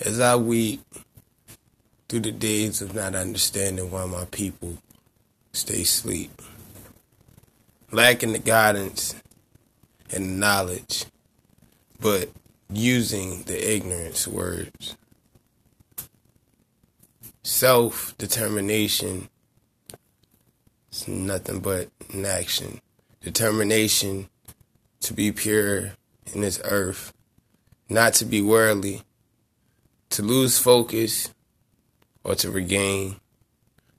As I weep through the days of not understanding why my people stay asleep, lacking the guidance and knowledge, but using the ignorance words. Self determination is nothing but an action. Determination to be pure in this earth, not to be worldly, to lose focus or to regain,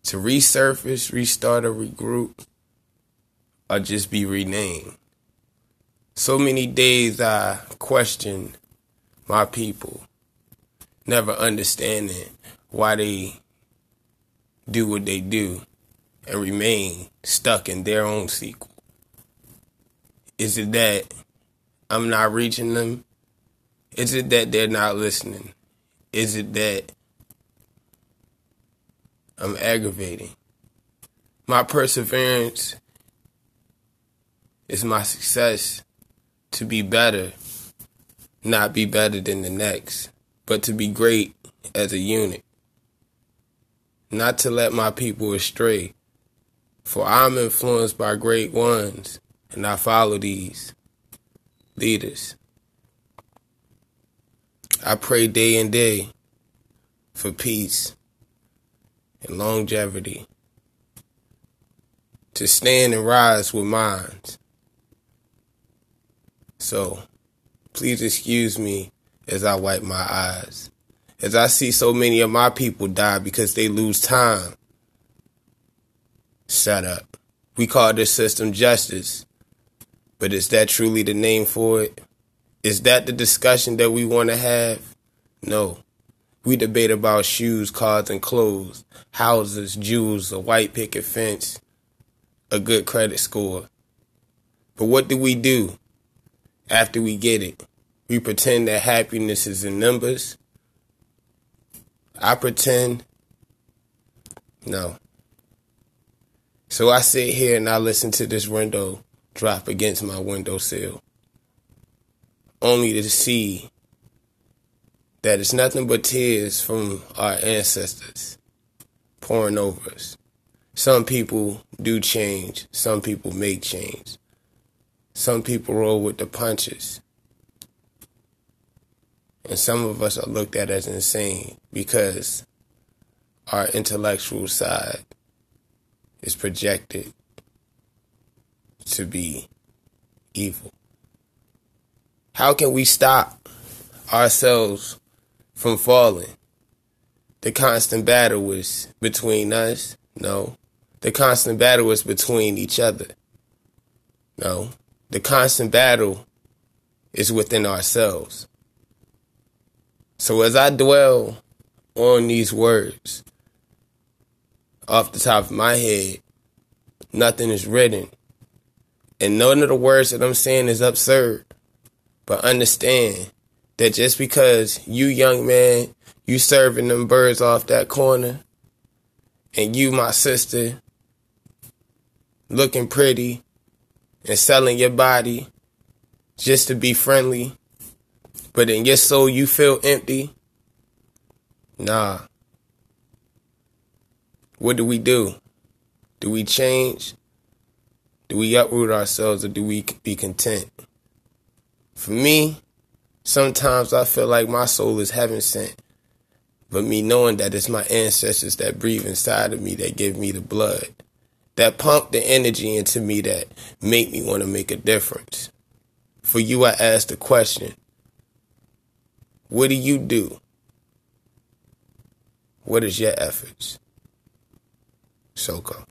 to resurface, restart, or regroup, or just be renamed. So many days I questioned my people, never understanding why they do what they do and remain stuck in their own sequel. Is it that I'm not reaching them? Is it that they're not listening? Is it that I'm aggravating? My perseverance is my success to be better, not be better than the next, but to be great as a unit. Not to let my people astray, for I'm influenced by great ones, and I follow these leaders. I pray day and day for peace and longevity, to stand and rise with minds. So, please excuse me as I wipe my eyes, as I see so many of my people die because they lose time. Shut up. We call this system justice, but is that truly the name for it? Is that the discussion that we want to have? No. We debate about shoes, cars, and clothes, houses, jewels, a white picket fence, a good credit score. But what do we do after we get it? We pretend that happiness is in numbers. I pretend. No. So I sit here and I listen to this window drop against my windowsill only to see that it's nothing but tears from our ancestors pouring over us. Some people do change, some people make change. Some people roll with the punches. And some of us are looked at as insane because our intellectual side is projected to be evil. How can we stop ourselves from falling? The constant battle was between us? No. The constant battle was between each other? No. The constant battle is within ourselves. So as I dwell on these words, off the top of my head, nothing is written. And none of the words that I'm saying is absurd. But understand that just because you young man, you serving them birds off that corner, and you, my sister, looking pretty and selling your body just to be friendly, but in your soul you feel empty, nah. What do we do? Do we change? Do we uproot ourselves or do we be content? For me, sometimes I feel like my soul is heaven sent. But me knowing that it's my ancestors that breathe inside of me that give me the blood, that pump the energy into me that make me want to make a difference. For you, I ask the question, what do you do? What is your efforts? Soko.